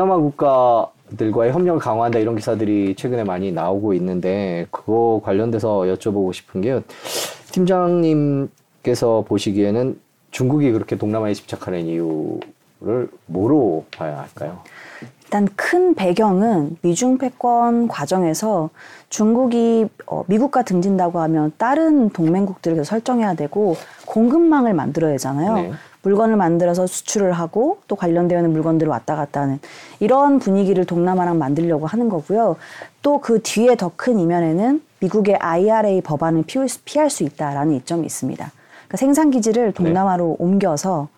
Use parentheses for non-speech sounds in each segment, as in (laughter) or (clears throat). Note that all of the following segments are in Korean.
동남아 국가들과의 협력을 강화한다 이런 기사들이 최근에 많이 나오고 있는데 그거 관련돼서 여쭤보고 싶은 게 팀장님께서 보시기에는 중국이 그렇게 동남아에 집착하는 이유를 뭐로 봐야 할까요? 일단 큰 배경은 미중 패권 과정에서 중국이 어, 미국과 등진다고 하면 다른 동맹국들에서 설정해야 되고 공급망을 만들어야 되잖아요. 네. 물건을 만들어서 수출을 하고 또 관련되어 있는 물건들을 왔다 갔다 하는 이런 분위기를 동남아랑 만들려고 하는 거고요. 또 그 뒤에 더 큰 이면에는 미국의 IRA 법안을 피할 수 있다라는 이점이 있습니다. 그러니까 생산 기지를 네. 동남아로 네. 옮겨서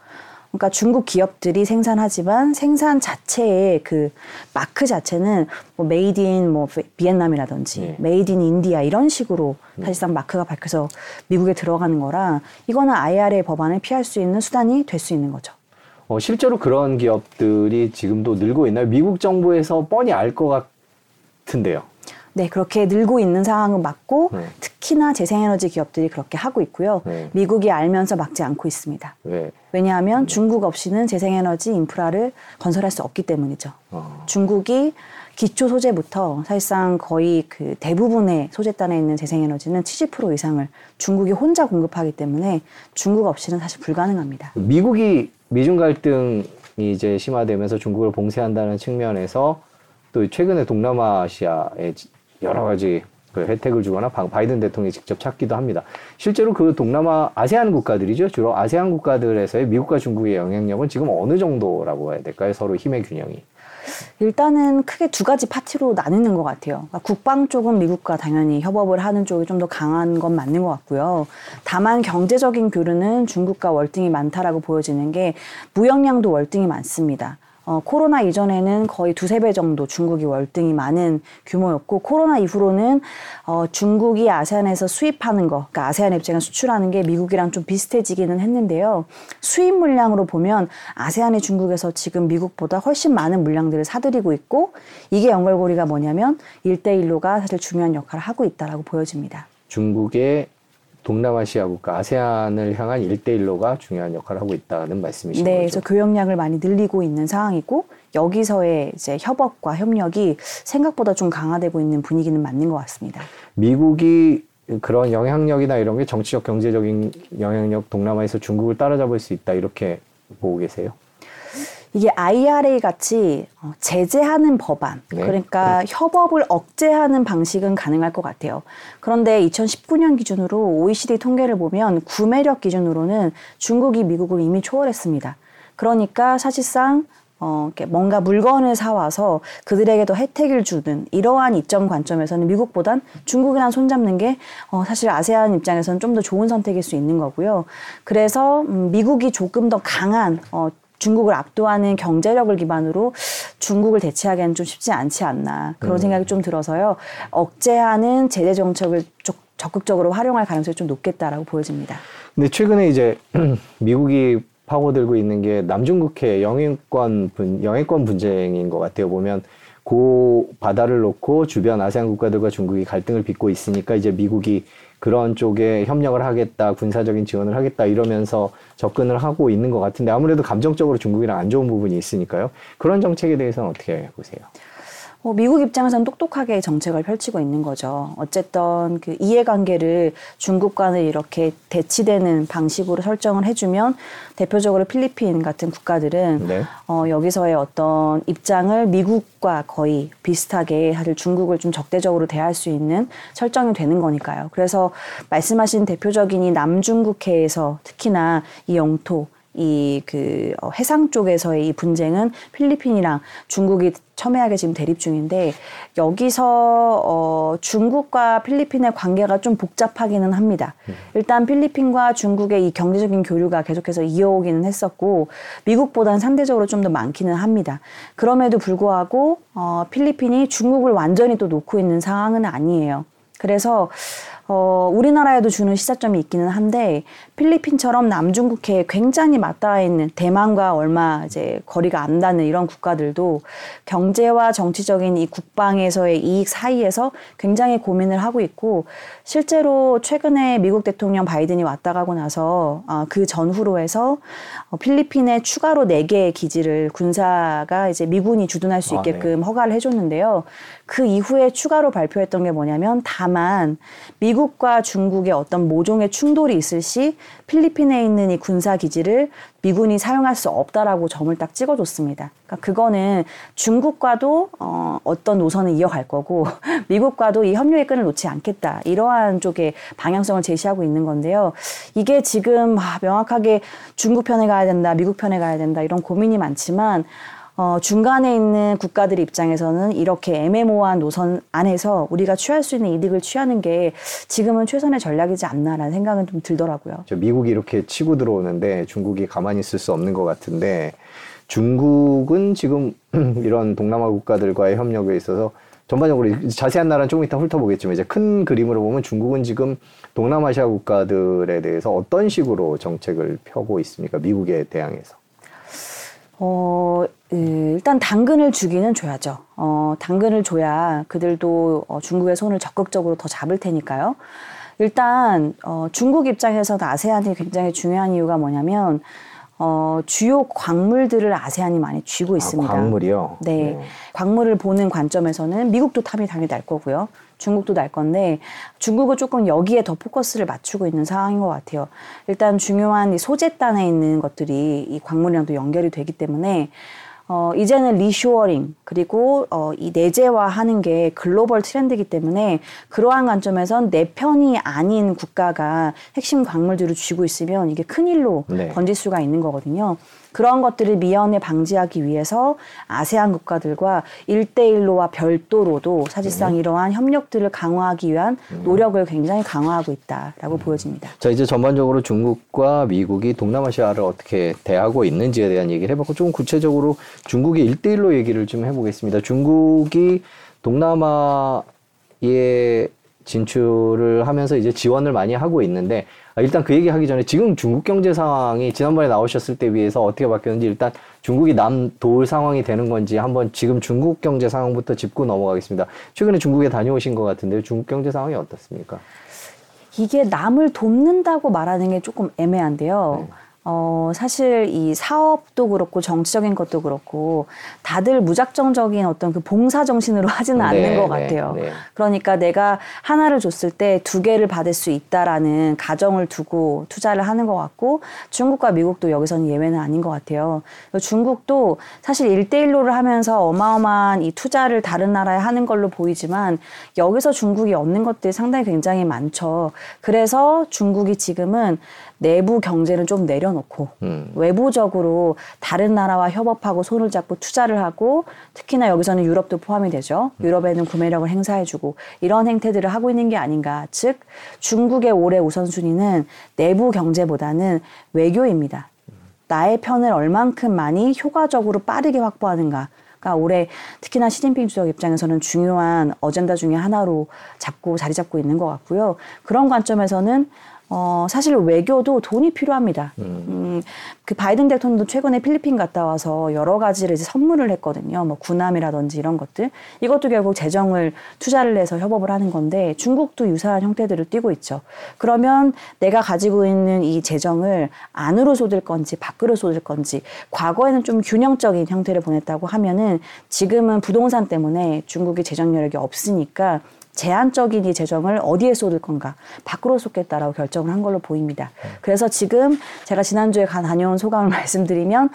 그러니까 중국 기업들이 생산하지만 생산 자체의 그 마크 자체는 뭐 made in 뭐 베트남이라든지 네. made in India 이런 식으로 네. 사실상 마크가 박혀서 미국에 들어가는 거라 이거는 IRA 법안을 피할 수 있는 수단이 될 수 있는 거죠. 어, 실제로 그런 기업들이 지금도 늘고 있나요? 미국 정부에서 뻔히 알 것 같은데요. 네, 그렇게 늘고 있는 상황은 맞고 네. 특히나 재생에너지 기업들이 그렇게 하고 있고요. 네. 미국이 알면서 막지 않고 있습니다. 네. 왜냐하면 중국 없이는 재생에너지 인프라를 건설할 수 없기 때문이죠. 어. 중국이 기초 소재부터 사실상 거의 그 대부분의 소재단에 있는 재생에너지는 70% 이상을 중국이 혼자 공급하기 때문에 중국 없이는 사실 불가능합니다. 미국이 미중 갈등이 이제 심화되면서 중국을 봉쇄한다는 측면에서 또 최근에 동남아시아에 여러 가지 그 혜택을 주거나 바이든 대통령이 직접 찾기도 합니다. 실제로 그 동남아 아세안 국가들이죠. 주로 아세안 국가들에서의 미국과 중국의 영향력은 지금 어느 정도라고 해야 될까요? 서로 힘의 균형이. 일단은 크게 두 가지 파티로 나뉘는 것 같아요. 그러니까 국방 쪽은 미국과 당연히 협업을 하는 쪽이 좀 더 강한 건 맞는 것 같고요. 다만 경제적인 교류는 중국과 월등히 많다라고 보여지는 게 무역량도 월등히 많습니다. 어, 코로나 이전에는 거의 두세 배 정도 중국이 월등히 많은 규모였고 코로나 이후로는 어, 중국이 아세안에서 수입하는 거, 그러니까 아세안 입장에 수출하는 게 미국이랑 좀 비슷해지기는 했는데요. 수입 물량으로 보면 아세안의 중국에서 지금 미국보다 훨씬 많은 물량들을 사들이고 있고 이게 연결고리가 뭐냐면 일대일로가 사실 중요한 역할을 하고 있다라고 보여집니다. 중국의 동남아시아 국가 아세안을 향한 일대일로가 중요한 역할을 하고 있다는 말씀이신 네, 거죠. 네, 그래서 교역량을 많이 늘리고 있는 상황이고 여기서의 이제 협업과 협력이 생각보다 좀 강화되고 있는 분위기는 맞는 것 같습니다. 미국이 그런 영향력이나 이런 게 정치적 경제적인 영향력 동남아에서 중국을 따라잡을 수 있다 이렇게 보고 계세요? 이게 IRA 같이 어, 제재하는 법안, 네. 그러니까 네. 협업을 억제하는 방식은 가능할 것 같아요. 그런데 2019년 기준으로 OECD 통계를 보면 구매력 기준으로는 중국이 미국을 이미 초월했습니다. 그러니까 사실상 어, 이렇게 뭔가 물건을 사와서 그들에게 도 혜택을 주는 이러한 이점 관점에서는 미국보단 중국이랑 손잡는 게 어, 사실 아세안 입장에서는 좀 더 좋은 선택일 수 있는 거고요. 그래서 음, 미국이 조금 더 강한 어, 중국을 압도하는 경제력을 기반으로 중국을 대체하기는 좀 쉽지 않지 않나 그런 음. 생각이 좀 들어서요. 억제하는 제재 정책을 좀 적극적으로 활용할 가능성이 좀 높겠다라고 보여집니다. 근데 최근에 이제 (clears throat) 미국이 파고들고 있는 게 남중국해 영해권 분 영해권 분쟁인 것 같아요. 보면 고 바다를 놓고 주변 아세안 국가들과 중국이 갈등을 빚고 있으니까 이제 미국이 그런 쪽에 협력을 하겠다, 군사적인 지원을 하겠다 이러면서 접근을 하고 있는 것 같은데 아무래도 감정적으로 중국이랑 안 좋은 부분이 있으니까요. 그런 정책에 대해서는 어떻게 보세요? 뭐 미국 입장에서는 똑똑하게 정책을 펼치고 있는 거죠. 어쨌든 그 이해관계를 중국 과는 이렇게 대치되는 방식으로 설정을 해주면 대표적으로 필리핀 같은 국가들은 네. 어, 여기서의 어떤 입장을 미국과 거의 비슷하게 사실 중국을 좀 적대적으로 대할 수 있는 설정이 되는 거니까요. 그래서 말씀하신 대표적인 이 남중국해에서 특히나 이 영토 이그 어, 해상 쪽에서의 이 분쟁은 필리핀이랑 중국이 첨예하게 지금 대립 중인데 여기서 어 중국과 필리핀의 관계가 좀 복잡하기는 합니다. 음. 일단 필리핀과 중국의 이 경제적인 교류가 계속해서 이어오기는 했었고 미국보다는 상대적으로 좀 더 많기는 합니다. 그럼에도 불구하고 어 필리핀이 중국을 완전히 또 놓고 있는 상황은 아니에요. 그래서 어, 우리나라에도 주는 시사점이 있기는 한데 필리핀처럼 남중국해에 굉장히 맞닿아 있는 대만과 얼마 이제 거리가 안 닿는 이런 국가들도 경제와 정치적인 이 국방에서의 이익 사이에서 굉장히 고민을 하고 있고 실제로 최근에 미국 대통령 바이든이 왔다 가고 나서 어, 그 전후로 해서 어, 필리핀에 추가로 4개의 기지를 군사가 이제 미군이 주둔할 수 있게끔 아, 네. 허가를 해줬는데요. 그 이후에 추가로 발표했던 게 뭐냐면 다만 미국 과 중국의 어떤 모종의 충돌이 있을 시 필리핀에 있는 이 군사 기지를 미군이 사용할 수 없다라고 점을 딱 찍어줬습니다. 그러니까 그거는 중국과도 어, 어떤 노선을 이어갈 거고 (laughs) 미국과도 이 협력의 끈을 놓지 않겠다 이러한 쪽의 방향성을 제시하고 있는 건데요. 이게 지금 아, 명확하게 중국 편에 가야 된다, 미국 편에 가야 된다 이런 고민이 많지만 어, 중간에 있는 국가들 입장에서는 이렇게 애매모호한 노선 안에서 우리가 취할 수 있는 이득을 취하는 게 지금은 최선의 전략이지 않나라는 생각은 좀 들더라고요. 미국이 이렇게 치고 들어오는데 중국이 가만히 있을 수 없는 것 같은데 중국은 지금 (clears throat) 이런 동남아 국가들과의 협력에 있어서 전반적으로 자세한 나라는 조금 이따 훑어보겠지만 이제 큰 그림으로 보면 중국은 지금 동남아시아 국가들에 대해서 어떤 식으로 정책을 펴고 있습니까? 미국에 대항해서. 어, 일단 당근을 주기는 줘야죠. 어, 당근을 줘야 그들도 어, 중국의 손을 적극적으로 더 잡을 테니까요. 일단 어, 중국 입장에서도 아세안이 굉장히 중요한 이유가 뭐냐면 어, 주요 광물들을 아세안이 많이 쥐고 아, 있습니다. 아, 광물이요? 네. 네. 광물을 보는 관점에서는 미국도 탐이 당연히 날 거고요. 중국도 날 건데 중국은 조금 여기에 더 포커스를 맞추고 있는 상황인 것 같아요. 일단 중요한 이 소재단에 있는 것들이 이 광물이랑도 연결이 되기 때문에 어, 이제는 리쇼어링 그리고 어, 이 내재화하는 게 글로벌 트렌드이기 때문에 그러한 관점에선 내 편이 아닌 국가가 핵심 광물들을 쥐고 있으면 이게 큰 일로 네. 번질 수가 있는 거거든요. 그런 것들을 미연에 방지하기 위해서 아세안 국가들과 일대일로와 별도로도 사실상 음. 이러한 협력들을 강화하기 위한 음. 노력을 굉장히 강화하고 있다라고 음. 보여집니다. 자, 이제 전반적으로 중국과 미국이 동남아시아를 어떻게 대하고 있는지에 대한 얘기를 해봤고 좀 구체적으로 중국의 일대일로 얘기를 좀 해보겠습니다. 중국이 동남아에 진출을 하면서 이제 지원을 많이 하고 있는데 아, 일단 그 얘기 하기 전에 지금 중국 경제 상황이 지난번에 나오셨을 때 비해서 어떻게 바뀌었는지 일단 중국이 남도울 상황이 되는 건지 한번 지금 중국 경제 상황부터 짚고 넘어가겠습니다. 최근에 중국에 다녀오신 것 같은데 중국 경제 상황이 어떻습니까? 이게 남을 돕는다고 말하는 게 조금 애매한데요. 네. 어, 사실 이 사업도 그렇고 정치적인 것도 그렇고 다들 무작정적인 어떤 그 봉사 정신으로 (laughs) 하지는 네, 않는 것 네, 같아요. 네, 네. 그러니까 내가 하나를 줬을 때 두 개를 받을 수 있다라는 가정을 두고 투자를 하는 것 같고 중국과 미국도 여기서는 예외는 아닌 것 같아요. 중국도 사실 일대일로를 하면서 어마어마한 이 투자를 다른 나라에 하는 걸로 보이지만 여기서 중국이 얻는 것들이 상당히 굉장히 많죠. 그래서 중국이 지금은 내부 경제는 좀 내려 놓고 음. 외부적으로 다른 나라와 협업하고 손을 잡고 투자를 하고 특히나 여기서는 유럽도 포함이 되죠. 음. 유럽에는 구매력을 행사해주고 이런 행태들을 하고 있는 게 아닌가. 즉 중국의 올해 우선순위는 내부 경제보다는 외교입니다. 나의 편을 얼만큼 많이 효과적으로 빠르게 확보하는가. 그러니까 올해 특히나 시진핑 주석 입장에서는 중요한 어젠다 중의 하나로 잡고 자리 잡고 있는 것 같고요. 그런 관점에서는 어, 사실 외교도 돈이 필요합니다. 음. 음, 그 바이든 대통령도 최근에 필리핀 갔다 와서 여러 가지를 이제 선물을 했거든요. 뭐 군함이라든지 이런 것들. 이것도 결국 재정을 투자를 해서 협업을 하는 건데 중국도 유사한 형태들을 띠고 있죠. 그러면 내가 가지고 있는 이 재정을 안으로 쏟을 건지 밖으로 쏟을 건지 과거에는 좀 균형적인 형태를 보냈다고 하면은 지금은 부동산 때문에 중국이 재정 여력이 없으니까 제한적인 이 재정을 어디에 쏟을 건가 밖으로 쏟겠다라고 결정을 한 걸로 보입니다. 그래서 지금 제가 지난주에 가 다녀온 소감을 (laughs) 말씀드리면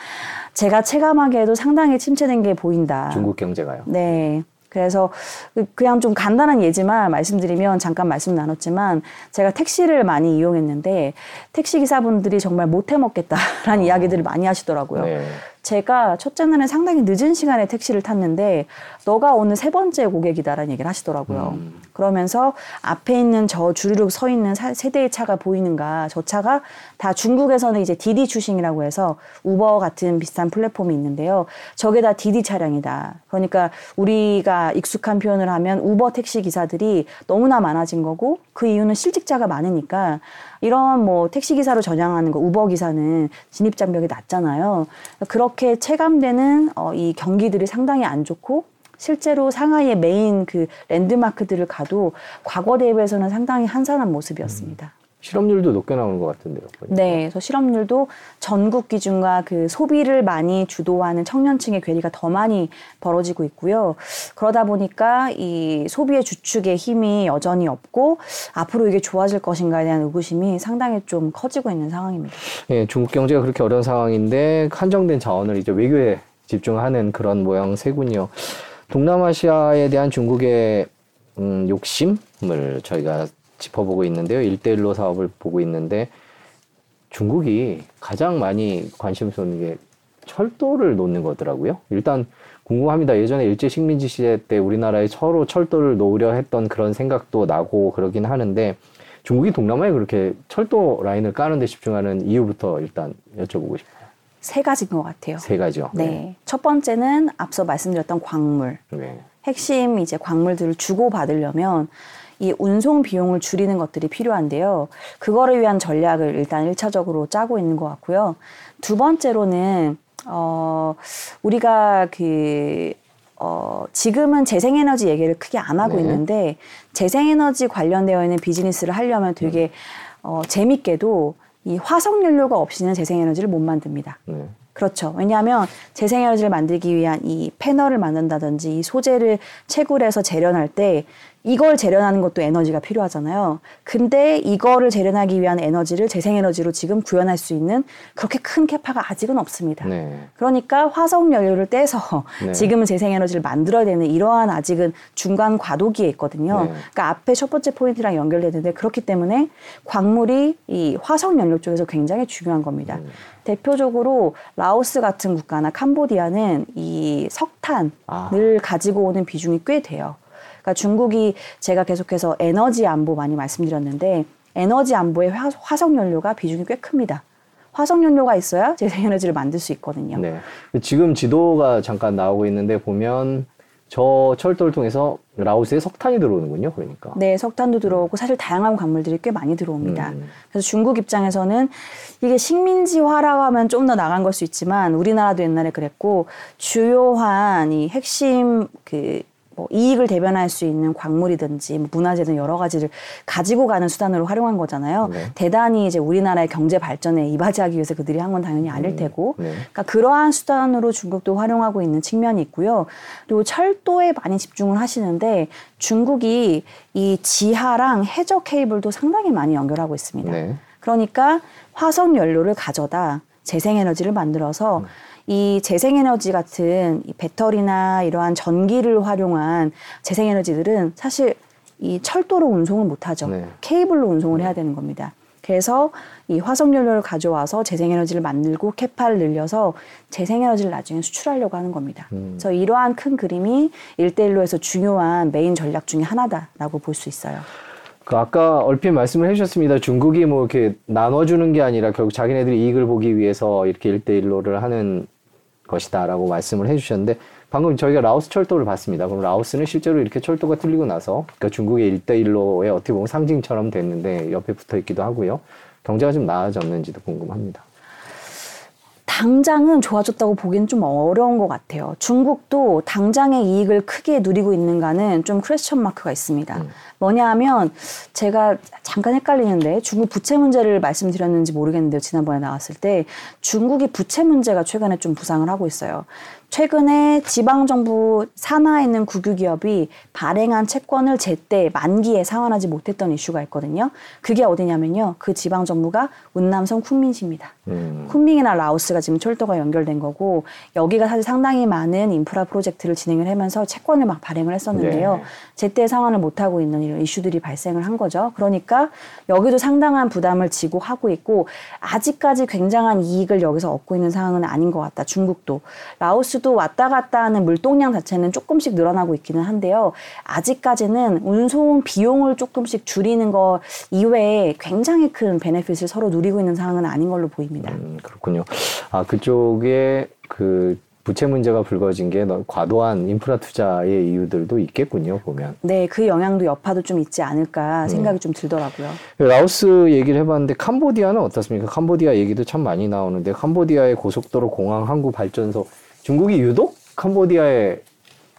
제가 체감하기에도 상당히 침체된 게 보인다. 중국 경제가요. 네. 그래서 그냥 좀 간단한 예지만 말씀드리면 잠깐 말씀 나눴지만 제가 택시를 많이 이용했는데 택시 기사분들이 정말 못해 먹겠다라는 어. 이야기들을 많이 하시더라고요. 네. 제가 첫째 날은 상당히 늦은 시간에 택시를 탔는데 너가 오늘 세 번째 고객이다라는 얘기를 하시더라고요. 음. 그러면서 앞에 있는 저 주르륵 서 있는 세 대의 차가 보이는가? 저 차가 다 중국에서는 이제 디디 출신이라고 해서 우버 같은 비슷한 플랫폼이 있는데요. 저게 다 디디 차량이다. 그러니까 우리가 익숙한 표현을 하면 우버 택시 기사들이 너무나 많아진 거고 그 이유는 실직자가 많으니까 이런 뭐 택시 기사로 전향하는 거 우버 기사는 진입 장벽이 낮잖아요. 그렇게 체감되는 어, 이 경기들이 상당히 안 좋고 실제로 상하이의 메인 그 랜드마크들을 가도 과거 대비해서는 상당히 한산한 모습이었습니다. 실업률도 높게 나오는 것 같은데요. 보니까. 네, 그래서 실업률도 전국 기준과 그 소비를 많이 주도하는 청년층의 괴리가 더 많이 벌어지고 있고요. 그러다 보니까 이 소비의 주축의 힘이 여전히 없고 앞으로 이게 좋아질 것인가에 대한 의구심이 상당히 좀 커지고 있는 상황입니다. 예, 중국 경제가 그렇게 어려운 상황인데 한정된 자원을 이제 외교에 집중하는 그런 모양새군요. 동남아시아에 대한 중국의 음, 욕심을 저희가 짚어보고 있는데요. 일대일로 사업을 보고 있는데 중국이 가장 많이 관심 쏘는 게 철도를 놓는 거더라고요. 일단 궁금합니다. 예전에 일제 식민지 시대 때 우리나라에 서로 철도를 놓으려 했던 그런 생각도 나고 그러긴 하는데 중국이 동남아에 그렇게 철도 라인을 까는 데 집중하는 이유부터 일단 여쭤보고 싶어요. 세 가지인 것 같아요. 세 가지요. 네. 첫 번째는 앞서 말씀드렸던 광물. 네. 핵심 이제 광물들을 주고 받으려면 이 운송 비용을 줄이는 것들이 필요한데요. 그거를 위한 전략을 일단 일차적으로 짜고 있는 것 같고요. 두 번째로는 어 우리가 그 어, 지금은 재생에너지 얘기를 크게 안 하고 네. 있는데 재생에너지 관련되어 있는 비즈니스를 하려면 되게 어, 재밌게도 이 화석연료가 없이는 재생에너지를 못 만듭니다. 네. 그렇죠. 왜냐하면 재생에너지를 만들기 위한 이 패널을 만든다든지 이 소재를 채굴해서 재련할 때 이걸 재련하는 것도 에너지가 필요하잖아요. 근데 이거를 재련하기 위한 에너지를 재생에너지로 지금 구현할 수 있는 그렇게 큰 capa가 아직은 없습니다. 네. 그러니까 화석 연료를 때서 네. 지금은 재생에너지를 만들어야 되는 이러한 아직은 중간 과도기에 있거든요. 네. 그러니까 앞에 첫 번째 포인트랑 연결되는데 그렇기 때문에 광물이 이 화석 연료 쪽에서 굉장히 중요한 겁니다. 음. 대표적으로 라오스 같은 국가나 캄보디아는 이 석탄을 아. 가지고 오는 비중이 꽤 돼요. 그러니까 중국이 제가 계속해서 에너지 안보 많이 말씀드렸는데 에너지 안보의 화, 화석 연료가 비중이 꽤 큽니다. 화석 연료가 있어야 재생에너지를 만들 수 있거든요. 네. 지금 지도가 잠깐 나오고 있는데 보면 저 철도를 통해서 라오스에 석탄이 들어오는군요. 그러니까. 네, 석탄도 들어오고 사실 다양한 광물들이 꽤 많이 들어옵니다. 음. 그래서 중국 입장에서는 이게 식민지화라고 하면 좀 더 나간 걸 수 있지만 우리나라도 옛날에 그랬고 주요한 이 핵심 그 뭐 이익을 대변할 수 있는 광물이든지 뭐 문화재든 여러 가지를 가지고 가는 수단으로 활용한 거잖아요. 네. 대단히 이제 우리나라의 경제 발전에 이바지하기 위해서 그들이 한 건 당연히 아닐 테고. 네. 그러니까 그러한 수단으로 중국도 활용하고 있는 측면이 있고요. 그리고 철도에 많이 집중을 하시는데 중국이 이 지하랑 해저 케이블도 상당히 많이 연결하고 있습니다. 네. 그러니까 화석 연료를 가져다 재생에너지를 만들어서 음. 이 재생에너지 같은 이 배터리나 이러한 전기를 활용한 재생에너지들은 사실 이 철도로 운송을 못하죠. 네. 케이블로 운송을 해야 되는 겁니다. 그래서 이 화석 연료를 가져와서 재생에너지를 만들고 캐파를 늘려서 재생에너지를 나중에 수출하려고 하는 겁니다. 음. 그래서 이러한 큰 그림이 일대일로에서 중요한 메인 전략 중에 하나다라고 볼 수 있어요. 그 아까 얼핏 말씀을 해주셨습니다. 중국이 뭐 이렇게 나눠주는 게 아니라 결국 자기네들이 이익을 보기 위해서 이렇게 일대일로를 하는 것이다라고 말씀을 해주셨는데 방금 저희가 라오스 철도를 봤습니다. 그럼 라오스는 실제로 이렇게 철도가 뚫리고 나서 그러니까 중국의 일대일로의 어떻게 보면 상징처럼 됐는데 옆에 붙어 있기도 하고요. 경제가 좀 나아졌는지도 궁금합니다. 당장은 좋아졌다고 보기는 좀 어려운 것 같아요. 중국도 당장의 이익을 크게 누리고 있는가는 좀 크레션 마크가 있습니다. 음. 뭐냐 하면 제가 잠깐 헷갈리는데 중국 부채 문제를 말씀드렸는지 모르겠는데요. 지난번에 나왔을 때 중국이 부채 문제가 최근에 좀 부상을 하고 있어요. 최근에 지방정부 산하에 있는 국유기업이 발행한 채권을 제때 만기에 상환하지 못했던 이슈가 있거든요. 그게 어디냐면요. 그 지방정부가 운남성 쿤민시입니다. 음. 쿤밍이나 라오스가 지금 철도가 연결된 거고 여기가 사실 상당히 많은 인프라 프로젝트를 진행을 하면서 채권을 막 발행을 했었는데요. 네. 제때 상환을 못 하고 있는 이런 이슈들이 발생을 한 거죠. 그러니까 여기도 상당한 부담을 지고 하고 있고 아직까지 굉장한 이익을 여기서 얻고 있는 상황은 아닌 것 같다. 중국도 라오스 도 왔다 갔다 하는 물동량 자체는 조금씩 늘어나고 있기는 한데요. 아직까지는 운송 비용을 조금씩 줄이는 거 이외에 굉장히 큰 베네핏을 서로 누리고 있는 상황은 아닌 걸로 보입니다. 음, 그렇군요. 아, 그쪽에 그 부채 문제가 불거진 게 과도한 인프라 투자의 이유들도 있겠군요, 보면. 네, 그 영향도 여파도 좀 있지 않을까 생각이 좀 들더라고요. 라오스 얘기를 해봤는데 캄보디아는 어떻습니까? 캄보디아 얘기도 참 많이 나오는데 캄보디아의 고속도로 공항 항구 발전소 중국이 유독 캄보디아에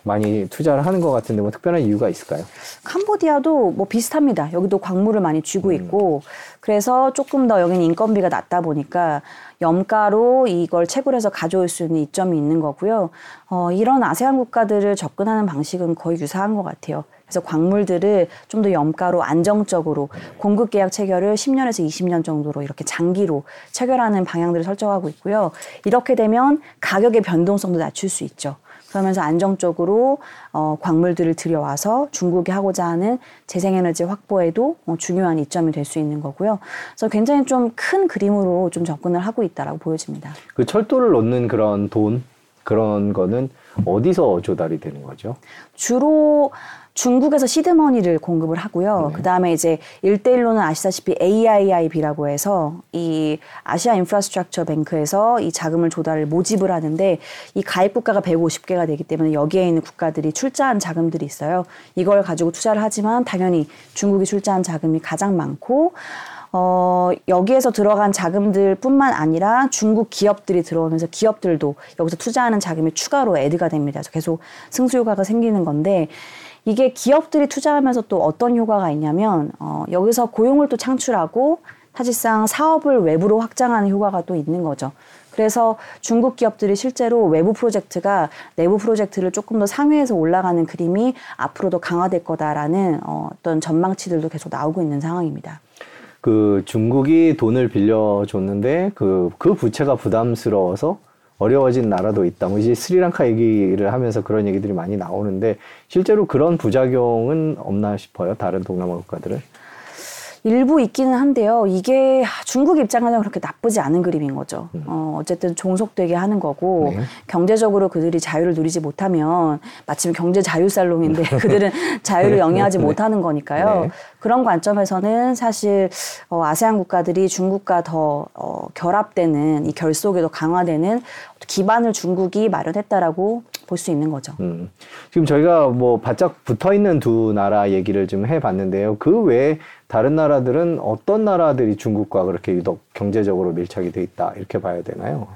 많이 투자를 하는 것 같은데 뭐 특별한 이유가 있을까요? 캄보디아도 뭐 비슷합니다. 여기도 광물을 많이 쥐고 음. 있고 그래서 조금 더 여기는 인건비가 낮다 보니까 염가로 이걸 채굴해서 가져올 수 있는 이점이 있는 거고요. 어, 이런 아세안 국가들을 접근하는 방식은 거의 유사한 것 같아요. 그래서 광물들을 좀 더 염가로 안정적으로 공급 계약 체결을 10년에서 20년 정도로 이렇게 장기로 체결하는 방향들을 설정하고 있고요. 이렇게 되면 가격의 변동성도 낮출 수 있죠. 그러면서 안정적으로 어, 광물들을 들여와서 중국이 하고자 하는 재생에너지 확보에도 어, 중요한 이점이 될 수 있는 거고요. 그래서 굉장히 좀 큰 그림으로 좀 접근을 하고 있다라고 보여집니다. 그 철도를 놓는 그런 돈 그런 거는 어디서 조달이 되는 거죠? 주로 중국에서 시드머니를 공급을 하고요. 네. 그 다음에 이제 일대일로는 아시다시피 AIIB라고 해서 이 아시아 인프라스트럭처 뱅크에서 이 자금을 조달을 모집을 하는데 이 가입 국가가 150개가 되기 때문에 여기에 있는 국가들이 출자한 자금들이 있어요. 이걸 가지고 투자를 하지만 당연히 중국이 출자한 자금이 가장 많고 어, 여기에서 들어간 자금들 뿐만 아니라 중국 기업들이 들어오면서 기업들도 여기서 투자하는 자금이 추가로 애드가 됩니다. 그래서 계속 승수효과가 생기는 건데 이게 기업들이 투자하면서 또 어떤 효과가 있냐면 어, 여기서 고용을 또 창출하고 사실상 사업을 외부로 확장하는 효과가 또 있는 거죠. 그래서 중국 기업들이 실제로 외부 프로젝트가 내부 프로젝트를 조금 더 상회해서 올라가는 그림이 앞으로도 강화될 거다라는 어, 어떤 전망치들도 계속 나오고 있는 상황입니다. 그 중국이 돈을 빌려줬는데 그, 그 부채가 부담스러워서 어려워진 나라도 있다. 뭐 이제 스리랑카 얘기를 하면서 그런 얘기들이 많이 나오는데 실제로 그런 부작용은 없나 싶어요. 다른 동남아 국가들은. 일부 있기는 한데요. 이게 중국 입장에서는 그렇게 나쁘지 않은 그림인 거죠. 음. 어, 어쨌든 종속되게 하는 거고 네. 경제적으로 그들이 자유를 누리지 못하면 마침 경제 자유 살롱인데 (laughs) 그들은 자유를 네. 영위하지 네. 못하는 거니까요. 네. 그런 관점에서는 사실 어, 아세안 국가들이 중국과 더 어, 결합되는 이 결속에 도 강화되는 기반을 중국이 마련했다라고 볼 수 있는 거죠. 음. 지금 저희가 뭐 바짝 붙어 있는 두 나라 얘기를 좀 해봤는데요. 그 외에 다른 나라들은 어떤 나라들이 중국과 그렇게 유독 경제적으로 밀착이 돼 있다 이렇게 봐야 되나요?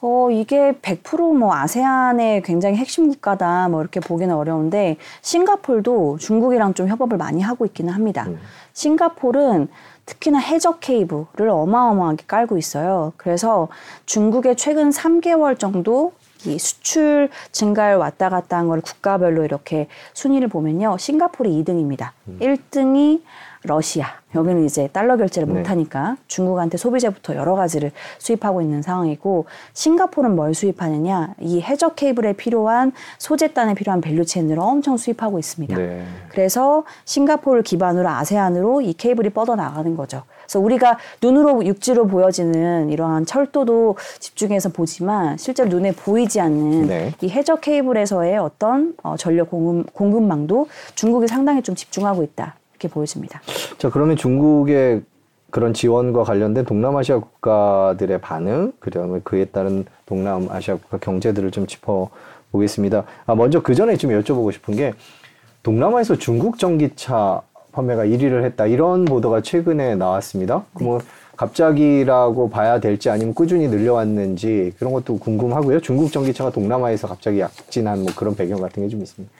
어, 이게 100%뭐 아세안의 굉장히 핵심 국가다 뭐 이렇게 보기는 어려운데 싱가폴도 중국이랑 좀 협업을 많이 하고 있기는 합니다. 음. 싱가폴은 특히나 해적 케이블을 어마어마하게 깔고 있어요. 그래서 중국의 최근 3개월 정도 이 수출 증가율 왔다 갔다 한 걸 국가별로 이렇게 순위를 보면요. 싱가폴이 2등입니다. 음. 1등이 러시아 여기는 이제 달러 결제를 네. 못하니까 중국한테 소비재부터 여러 가지를 수입하고 있는 상황이고 싱가포르는 뭘 수입하느냐 이 해저 케이블에 필요한 소재단에 필요한 value chain을 엄청 수입하고 있습니다. 네. 그래서 싱가포르를 기반으로 아세안으로 이 케이블이 뻗어 나가는 거죠. 그래서 우리가 눈으로 육지로 보여지는 이러한 철도도 집중해서 보지만 실제로 눈에 보이지 않는 네. 이 해저 케이블에서의 어떤 어, 전력 공급, 공급망도 중국이 상당히 좀 집중하고 있다. 이렇게 보여집니다. 자, 그러면 중국의 그런 지원과 관련된 동남아시아 국가들의 반응, 그다음에 그에 따른 동남아시아 국가 경제들을 좀 짚어 보겠습니다. 아, 먼저 그 전에 좀 여쭤보고 싶은 게 동남아에서 중국 전기차 판매가 1위를 했다 이런 보도가 최근에 나왔습니다. 네. 뭐 갑자기라고 봐야 될지 아니면 꾸준히 늘려왔는지 그런 것도 궁금하고요. 중국 전기차가 동남아에서 갑자기 약진한 뭐 그런 배경 같은 게 좀 있습니다.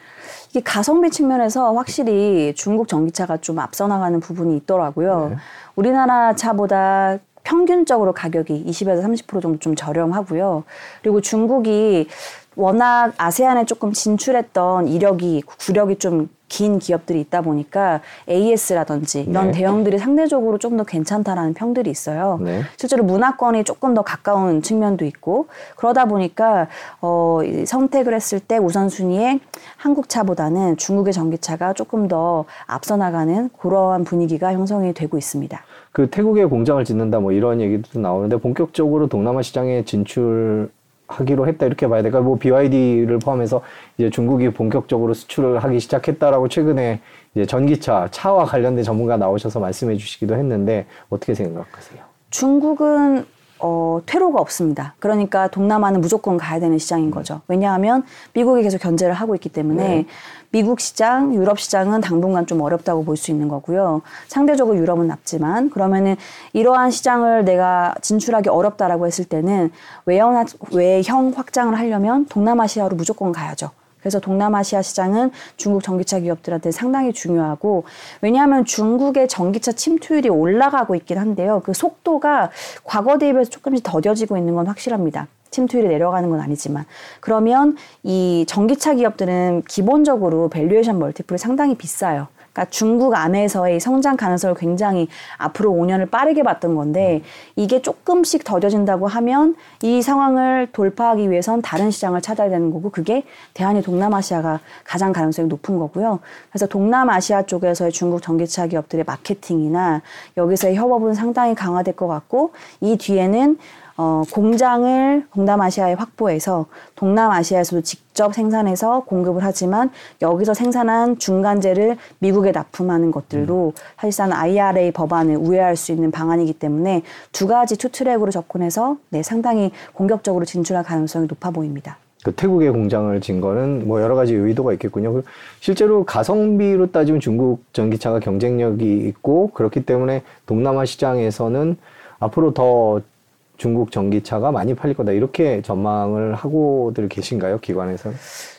이게 가성비 측면에서 확실히 중국 전기차가 좀 앞서 나가는 부분이 있더라고요. 네. 우리나라 차보다 평균적으로 가격이 20에서 30% 정도 좀 저렴하고요. 그리고 중국이 워낙 아세안에 조금 진출했던 이력이 구력이 좀 긴 기업들이 있다 보니까 AS라든지 이런 네. 대형들이 상대적으로 좀더 괜찮다라는 평들이 있어요. 네. 실제로 문화권이 조금 더 가까운 측면도 있고 그러다 보니까 어, 선택을 했을 때 우선순위에 한국 차보다는 중국의 전기차가 조금 더 앞서 나가는 그러한 분위기가 형성이 되고 있습니다. 그 태국에 공장을 짓는다 뭐 이런 얘기도 나오는데 본격적으로 동남아 시장에 진출 하기로 했다 이렇게 봐야 될까? 뭐 BYD를 포함해서 이제 중국이 본격적으로 수출을 하기 시작했다라고 최근에 이제 전기차 차와 관련된 전문가 나오셔서 말씀해 주시기도 했는데 어떻게 생각하세요? 중국은 어, 퇴로가 없습니다. 그러니까 동남아는 무조건 가야 되는 시장인 거죠. 왜냐하면 미국이 계속 견제를 하고 있기 때문에 네. 미국 시장, 유럽 시장은 당분간 좀 어렵다고 볼 수 있는 거고요. 상대적으로 유럽은 낮지만 그러면은 이러한 시장을 내가 진출하기 어렵다라고 했을 때는 외형, 외형 확장을 하려면 동남아시아로 무조건 가야죠. 그래서 동남아시아 시장은 중국 전기차 기업들한테 상당히 중요하고 왜냐하면 중국의 전기차 침투율이 올라가고 있긴 한데요. 그 속도가 과거 대비해서 조금씩 더뎌지고 있는 건 확실합니다. 침투율이 내려가는 건 아니지만 그러면 이 전기차 기업들은 기본적으로 valuation multiple이 상당히 비싸요. 그러니까 중국 안에서의 성장 가능성을 굉장히 앞으로 5년을 빠르게 봤던 건데 이게 조금씩 더뎌진다고 하면 이 상황을 돌파하기 위해선 다른 시장을 찾아야 되는 거고 그게 대안이 동남아시아가 가장 가능성이 높은 거고요. 그래서 동남아시아 쪽에서의 중국 전기차 기업들의 마케팅이나 여기서의 협업은 상당히 강화될 것 같고 이 뒤에는 어, 공장을 동남아시아에 확보해서 동남아시아에서도 직접 생산해서 공급을 하지만 여기서 생산한 중간재를 미국에 납품하는 것들도 음. 사실상 IRA 법안을 우회할 수 있는 방안이기 때문에 두 가지 two track으로 접근해서 네, 상당히 공격적으로 진출할 가능성이 높아 보입니다. 그 태국에 공장을 진 거는 뭐 여러 가지 의도가 있겠군요. 그 실제로 가성비로 따지면 중국 전기차가 경쟁력이 있고 그렇기 때문에 동남아 시장에서는 앞으로 더 중국 전기차가 많이 팔릴 거다 이렇게 전망을 하고들 계신가요 기관에서?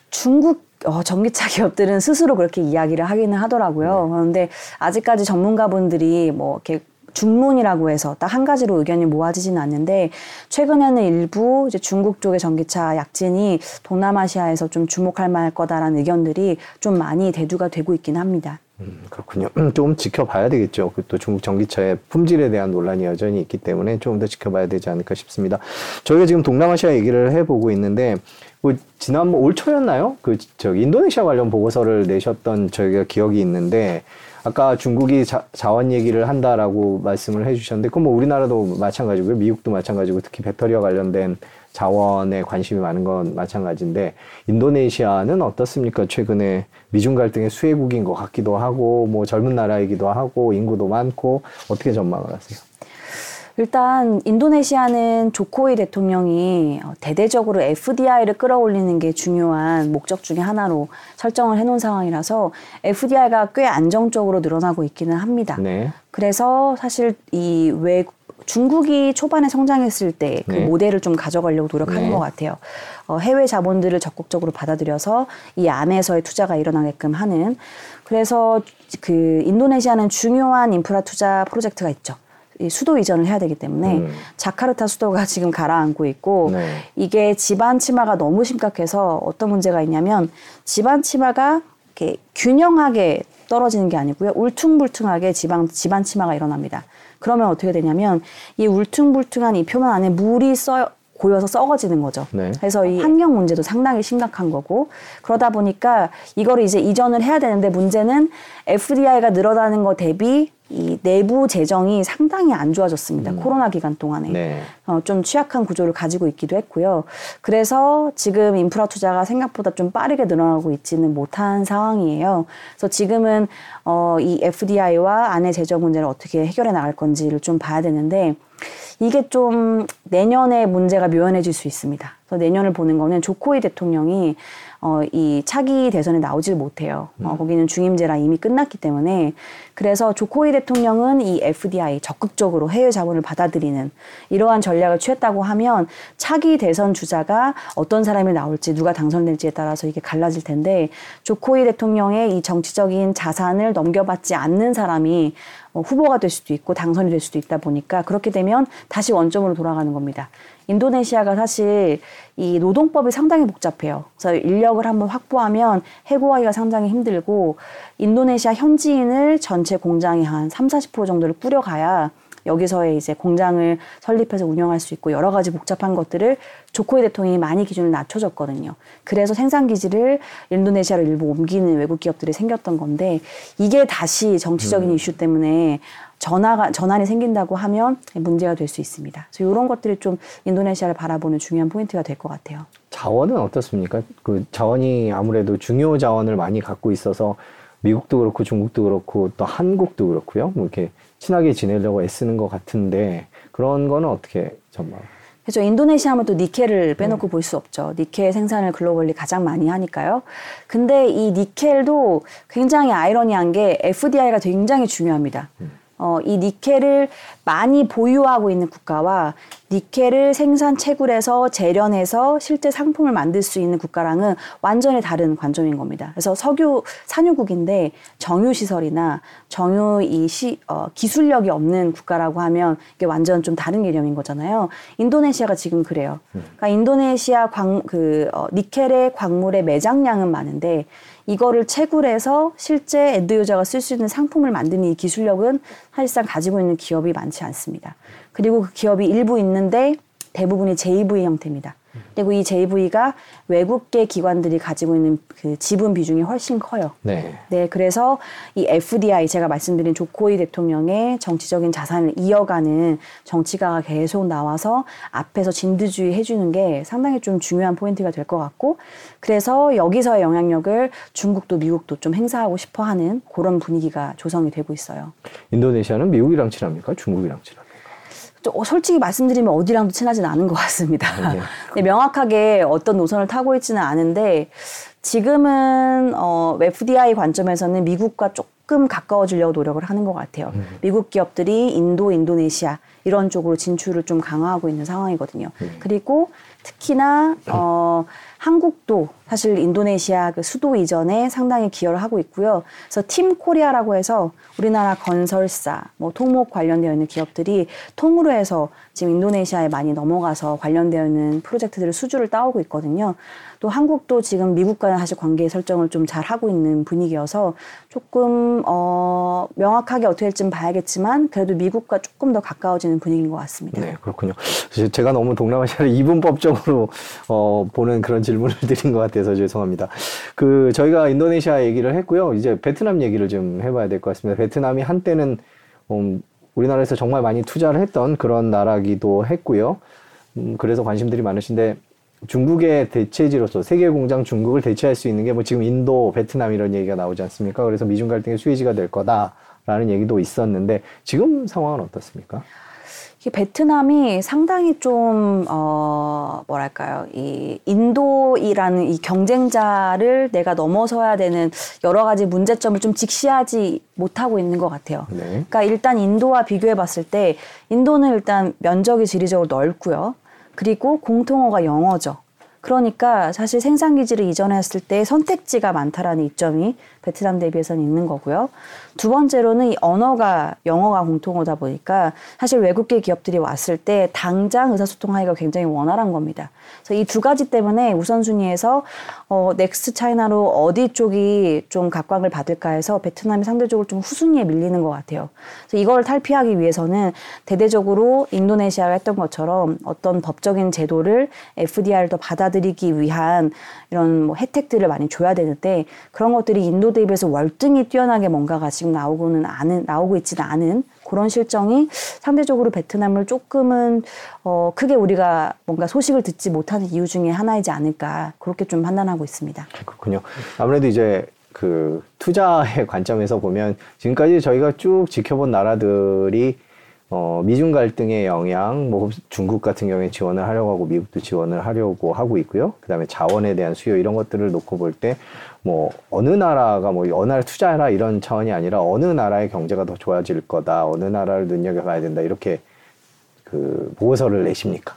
중국 어, 전기차 (laughs) 기업들은 스스로 그렇게 이야기를 하기는 하더라고요. 네. 그런데 아직까지 전문가분들이 뭐 이렇게 중론이라고 해서 딱 한 가지로 의견이 모아지지는 않는데 최근에는 일부 이제 중국 쪽의 전기차 약진이 동남아시아에서 좀 주목할 만할 거다라는 의견들이 좀 많이 대두가 되고 있긴 합니다. 음, 그렇군요. 좀 지켜봐야 되겠죠. 그또 중국 전기차의 품질에 대한 논란이 여전히 있기 때문에 조금 더 지켜봐야 되지 않을까 싶습니다. 저희가 지금 동남아시아 얘기를 해보고 있는데 뭐 지난 올 초였나요? 그저 인도네시아 관련 보고서를 내셨던 저희가 기억이 있는데 아까 중국이 자, 자원 얘기를 한다라고 말씀을 해주셨는데 그건 뭐 우리나라도 마찬가지고요. 미국도 마찬가지고 특히 배터리와 관련된 자원에 관심이 많은 건 마찬가지인데 인도네시아는 어떻습니까? 최근에 미중 갈등의 수혜국인 것 같기도 하고 뭐 젊은 나라이기도 하고 인구도 많고 어떻게 전망을 하세요? 일단 인도네시아는 조코이 대통령이 대대적으로 FDI를 끌어올리는 게 중요한 목적 중의 하나로 설정을 해놓은 상황이라서 FDI가 꽤 안정적으로 늘어나고 있기는 합니다. 네. 그래서 사실 이 외, 중국이 초반에 성장했을 때그 네. 모델을 좀 가져가려고 노력하는 네. 것 같아요. 어, 해외 자본들을 적극적으로 받아들여서 이 안에서의 투자가 일어나게끔 하는. 그래서 그 인도네시아는 중요한 인프라 투자 프로젝트가 있죠. 이 수도 이전을 해야 되기 때문에 음. 자카르타 수도가 (laughs) 지금 가라앉고 있고 네. 이게 지반 침하가 너무 심각해서 어떤 문제가 있냐면 지반 침하가 이렇게 균형하게 떨어지는 게 아니고요 울퉁불퉁하게 지방 지반 침하가 일어납니다. 그러면 어떻게 되냐면 이 울퉁불퉁한 이 표면 안에 물이 써 고여서 썩어지는 거죠. 네. 그래서 이 환경 문제도 상당히 심각한 거고 그러다 보니까 이거를 이제 이전을 해야 되는데 문제는 FDI가 늘어나는 거 대비 이 내부 재정이 상당히 안 좋아졌습니다. 음. 코로나 기간 동안에 네. 어, 좀 취약한 구조를 가지고 있기도 했고요. 그래서 지금 인프라 투자가 생각보다 좀 빠르게 늘어나고 있지는 못한 상황이에요. 그래서 지금은 어, 이 FDI와 안의 재정 문제를 어떻게 해결해 나갈 건지를 좀 봐야 되는데 이게 좀 내년에 문제가 묘연해질 수 있습니다. 그래서 내년을 보는 거는 조코이 대통령이 어, 이 차기 대선에 나오질 못해요. 어, 음. 거기는 중임제라 이미 끝났기 때문에 그래서 조코이 대통령은 이 FDI 적극적으로 해외 자본을 받아들이는 이러한 전략을 취했다고 하면 차기 대선 주자가 어떤 사람이 나올지 누가 당선될지에 따라서 이게 갈라질 텐데 조코이 대통령의 이 정치적인 자산을 넘겨받지 않는 사람이 어, 후보가 될 수도 있고 당선이 될 수도 있다 보니까 그렇게 되면 다시 원점으로 돌아가는 겁니다. 인도네시아가 사실 이 노동법이 상당히 복잡해요. 그래서 인력을 한번 확보하면 해고하기가 상당히 힘들고 인도네시아 현지인을 전체 공장에 한 3, 40% 정도를 꾸려가야 여기서의 이제 공장을 설립해서 운영할 수 있고 여러 가지 복잡한 것들을 조코이 대통령이 많이 기준을 낮춰줬거든요. 그래서 생산 기지를 인도네시아로 일부 옮기는 외국 기업들이 생겼던 건데 이게 다시 정치적인 음. 이슈 때문에 전화가 전환이 생긴다고 하면 문제가 될 수 있습니다. 그래서 이런 것들이 좀 인도네시아를 바라보는 중요한 포인트가 될 것 같아요. 자원은 어떻습니까? 그 자원이 아무래도 중요 자원을 많이 갖고 있어서 미국도 그렇고 중국도 그렇고 또 한국도 그렇고요. 뭐 이렇게 친하게 지내려고 애쓰는 것 같은데 그런 거는 어떻게 전망? 그렇죠. 인도네시아 하면 또 니켈을 빼놓고 네. 볼수 없죠. 니켈 생산을 글로벌리 가장 많이 하니까요. 근데 이 니켈도 굉장히 아이러니한 게 FDI가 굉장히 중요합니다. 음. 어, 이 니켈을 많이 보유하고 있는 국가와 니켈을 생산 채굴해서 재련해서 실제 상품을 만들 수 있는 국가랑은 완전히 다른 관점인 겁니다. 그래서 석유 산유국인데 정유 시설이나 정유 이 시, 어, 기술력이 없는 국가라고 하면 이게 완전 좀 다른 개념인 거잖아요. 인도네시아가 지금 그래요. 그러니까 인도네시아 광, 그, 어, 니켈의 광물의 매장량은 많은데 이거를 채굴해서 실제 end user가 쓸 수 있는 상품을 만드는 이 기술력은 사실상 가지고 있는 기업이 많지 않습니다. 그리고 그 기업이 일부 있는데 대부분이 JV 형태입니다. 그리고 이 JV가 외국계 기관들이 가지고 있는 그 지분 비중이 훨씬 커요. 네. 네, 그래서 이 FDI 제가 말씀드린 조코위 대통령의 정치적인 자산을 이어가는 정치가가 계속 나와서 앞에서 진두주의 해주는 게 상당히 좀 중요한 포인트가 될 것 같고 그래서 여기서의 영향력을 중국도 미국도 좀 행사하고 싶어하는 그런 분위기가 조성이 되고 있어요. 인도네시아는 미국이랑 친합니까? 중국이랑 친합니까? 어, 솔직히 말씀드리면 어디랑도 친하진 않은 것 같습니다. 아, 네. (laughs) 네, 명확하게 어떤 노선을 타고 있지는 않은데 지금은 어, FDI 관점에서는 미국과 조금 가까워지려고 노력을 하는 것 같아요. 음. 미국 기업들이 인도, 인도네시아 이런 쪽으로 진출을 좀 강화하고 있는 상황이거든요. 음. 그리고 특히나 어, 한국도 사실 인도네시아 그 수도 이전에 상당히 기여를 하고 있고요. 그래서 팀 코리아라고 해서 우리나라 건설사, 뭐 토목 관련되어 있는 기업들이 통으로 해서 지금 인도네시아에 많이 넘어가서 관련되어 있는 프로젝트들을 수주를 따오고 있거든요. 또 한국도 지금 미국과는 사실 관계 설정을 좀 잘 하고 있는 분위기여서 조금 어 명확하게 어떻게 될지는 봐야겠지만 그래도 미국과 조금 더 가까워지는 분위기인 것 같습니다. 네, 그렇군요. 제가 너무 동남아시아를 (laughs) 이분법적으로 어, 보는 그런 질문을 (laughs) 드린 것 같아서 죄송합니다. 그 저희가 인도네시아 얘기를 했고요. 이제 베트남 얘기를 좀 해봐야 될 것 같습니다. 베트남이 한때는 음, 우리나라에서 정말 많이 투자를 했던 그런 나라기도 했고요. 음, 그래서 관심들이 많으신데 중국의 대체지로서 세계 공장 중국을 대체할 수 있는 게 뭐 지금 인도, 베트남 이런 얘기가 나오지 않습니까? 그래서 미중 갈등의 수혜지가 될 거다라는 얘기도 있었는데 지금 상황은 어떻습니까? 이 베트남이 상당히 좀, 어, 뭐랄까요. 이 인도이라는 이 경쟁자를 내가 넘어서야 되는 여러 가지 문제점을 좀 직시하지 못하고 있는 것 같아요. 네. 그러니까 일단 인도와 비교해 봤을 때 인도는 일단 면적이 지리적으로 넓고요. 그리고 공통어가 영어죠. 그러니까 사실 생산 기지를 이전했을 때 선택지가 많다라는 이점이 베트남 대비해서는 있는 거고요. 두 번째로는 이 언어가 영어가 공통어다 보니까 사실 외국계 기업들이 왔을 때 당장 의사소통하기가 굉장히 원활한 겁니다. 그래서 이 두 가지 때문에 우선순위에서 어, next China로 어디 쪽이 좀 각광을 받을까 해서 베트남이 상대적으로 좀 후순위에 밀리는 것 같아요. 그래서 이걸 탈피하기 위해서는 대대적으로 인도네시아가 했던 것처럼 어떤 법적인 제도를 FDI를 더 받아들이기 위한 이런 뭐 혜택들을 많이 줘야 되는데 그런 것들이 인도 대비해서 월등히 뛰어나게 뭔가가 지금 나오고는 않은 나오고 있지는 않은 그런 실정이 상대적으로 베트남을 조금은 어 크게 우리가 뭔가 소식을 듣지 못하는 이유 중에 하나이지 않을까 그렇게 좀 판단하고 있습니다. 그렇군요. 아무래도 이제 그 투자의 (laughs) 관점에서 보면 지금까지 저희가 쭉 지켜본 나라들이 어, 미중 갈등의 영향, 뭐 중국 같은 경우에 지원을 하려고 하고 미국도 지원을 하려고 하고 있고요. 그다음에 자원에 대한 수요 이런 것들을 놓고 볼 때 뭐 어느 나라가 뭐 어느 투자해라 이런 차원이 아니라 어느 나라의 경제가 더 좋아질 거다, 어느 나라를 눈여겨봐야 된다 이렇게 그 보고서를 내십니까?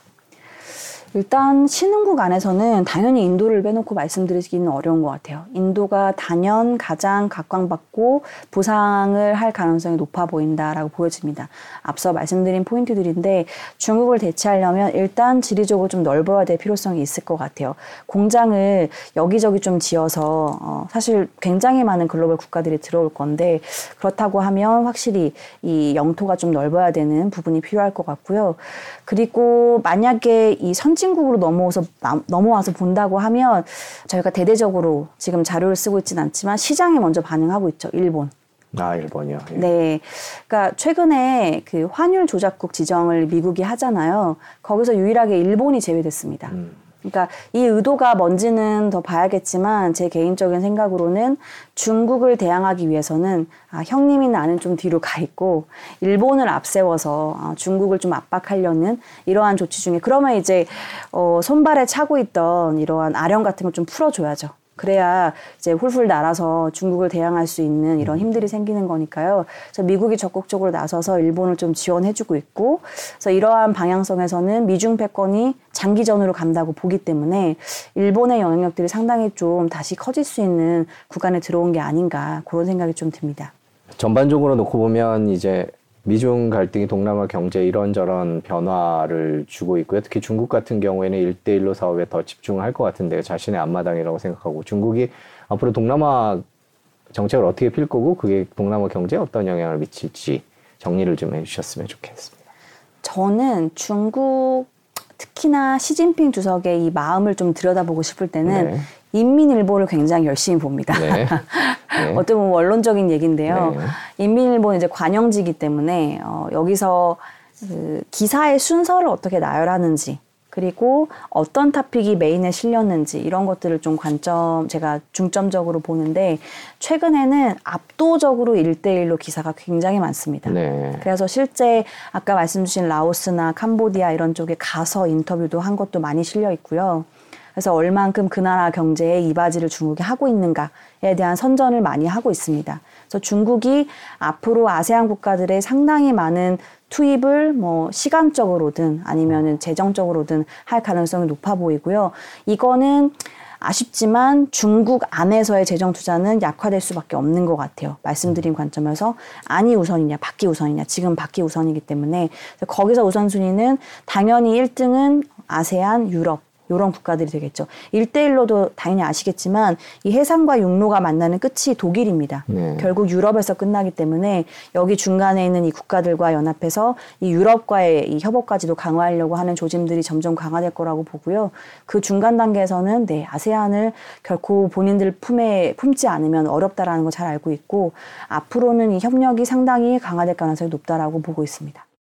일단 신흥국 안에서는 당연히 인도를 빼놓고 말씀드리기는 어려운 것 같아요. 인도가 단연 가장 각광받고 보상을 할 가능성이 높아 보인다라고 보여집니다. 앞서 말씀드린 포인트들인데 중국을 대체하려면 일단 지리적으로 좀 넓어야 될 필요성이 있을 것 같아요. 공장을 여기저기 좀 지어서 어, 사실 굉장히 많은 글로벌 국가들이 들어올 건데 그렇다고 하면 확실히 이 영토가 좀 넓어야 되는 부분이 필요할 것 같고요. 그리고 만약에 이 선 진국으로 넘어와서 넘어와서 본다고 하면 저희가 대대적으로 지금 자료를 쓰고 있지는 않지만 시장에 먼저 반응하고 있죠. 일본. 아, 일본이요. 예. 네. 그러니까 최근에 그 환율 조작국 지정을 미국이 하잖아요. 거기서 유일하게 일본이 제외됐습니다. 음. 그러니까 이 의도가 뭔지는 더 봐야겠지만 제 개인적인 생각으로는 중국을 대항하기 위해서는 아, 형님이 나는 좀 뒤로 가 있고 일본을 앞세워서 아, 중국을 좀 압박하려는 이러한 조치 중에 그러면 이제 어, 손발에 차고 있던 이러한 아령 같은 걸 좀 풀어줘야죠. 그래야 이제 훌훌 날아서 중국을 대항할 수 있는 이런 힘들이 생기는 거니까요. 그래서 미국이 적극적으로 나서서 일본을 좀 지원해주고 있고, 그래서 이러한 방향성에서는 미중 패권이 장기전으로 간다고 보기 때문에 일본의 영향력들이 상당히 좀 다시 커질 수 있는 구간에 들어온 게 아닌가 그런 생각이 좀 듭니다. 전반적으로 놓고 보면 이제 미중 갈등이 동남아 경제 이런저런 변화를 주고 있고요. 특히 중국 같은 경우에는 일대일로 사업에 더 집중을 할것 같은데 자신의 앞마당이라고 생각하고 중국이 앞으로 동남아 정책을 어떻게 필 거고 그게 동남아 경제에 어떤 영향을 미칠지 정리를 좀 해주셨으면 좋겠습니다. 저는 중국 특히나 시진핑 주석의 이 마음을 좀 들여다보고 싶을 때는 네. 인민일보를 굉장히 열심히 봅니다. 네. (laughs) 네. 어떤 보면 원론적인 얘기인데요. 네. 인민일보는 이제 관영지기 때문에 어, 여기서 그 기사의 순서를 어떻게 나열하는지 그리고 어떤 타픽이 메인에 실렸는지 이런 것들을 좀 관점 제가 중점적으로 보는데 최근에는 압도적으로 일대일로 기사가 굉장히 많습니다. 네. 그래서 실제 아까 말씀 주신 라오스나 캄보디아 이런 쪽에 가서 인터뷰도 한 것도 많이 실려 있고요. 그래서 얼만큼 그 나라 경제에 이바지를 중국이 하고 있는가에 대한 선전을 많이 하고 있습니다. 그래서 중국이 앞으로 아세안 국가들의 상당히 많은 투입을 뭐 시간적으로든 아니면은 재정적으로든 할 가능성이 높아 보이고요. 이거는 아쉽지만 중국 안에서의 재정 투자는 약화될 수밖에 없는 것 같아요. 말씀드린 관점에서 아니 우선이냐, 받기 우선이냐, 지금 받기 우선이기 때문에 거기서 우선순위는 당연히 1등은 아세안, 유럽, 이런 국가들이 되겠죠. 일대일로도 당연히 아시겠지만 이 해상과 육로가 만나는 끝이 독일입니다. 네. 결국 유럽에서 끝나기 때문에 여기 중간에 있는 이 국가들과 연합해서 이 유럽과의 이 협업까지도 강화하려고 하는 조짐들이 점점 강화될 거라고 보고요. 그 중간 단계에서는 네, 아세안을 결코 본인들 품에 품지 않으면 어렵다라는 거 잘 알고 있고 앞으로는 이 협력이 상당히 강화될 가능성이 높다라고 보고 있습니다.